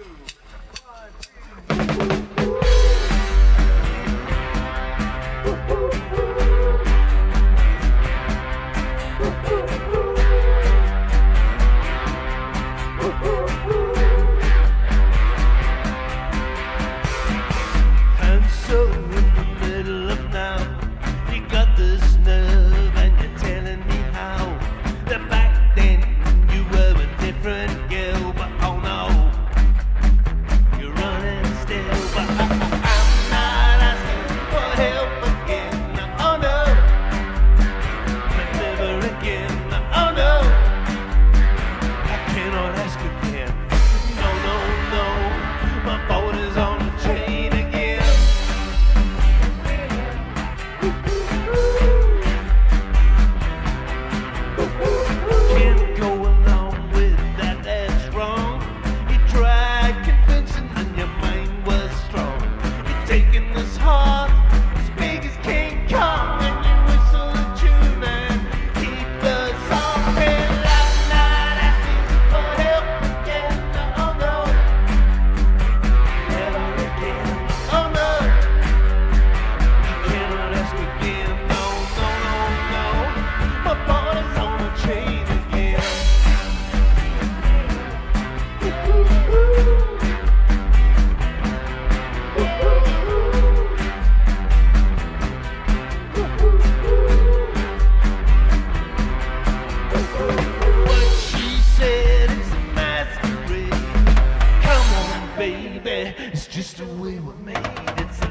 two, one, two. again. Oh no, I cannot ask again. baby. It's just the way we're made. It's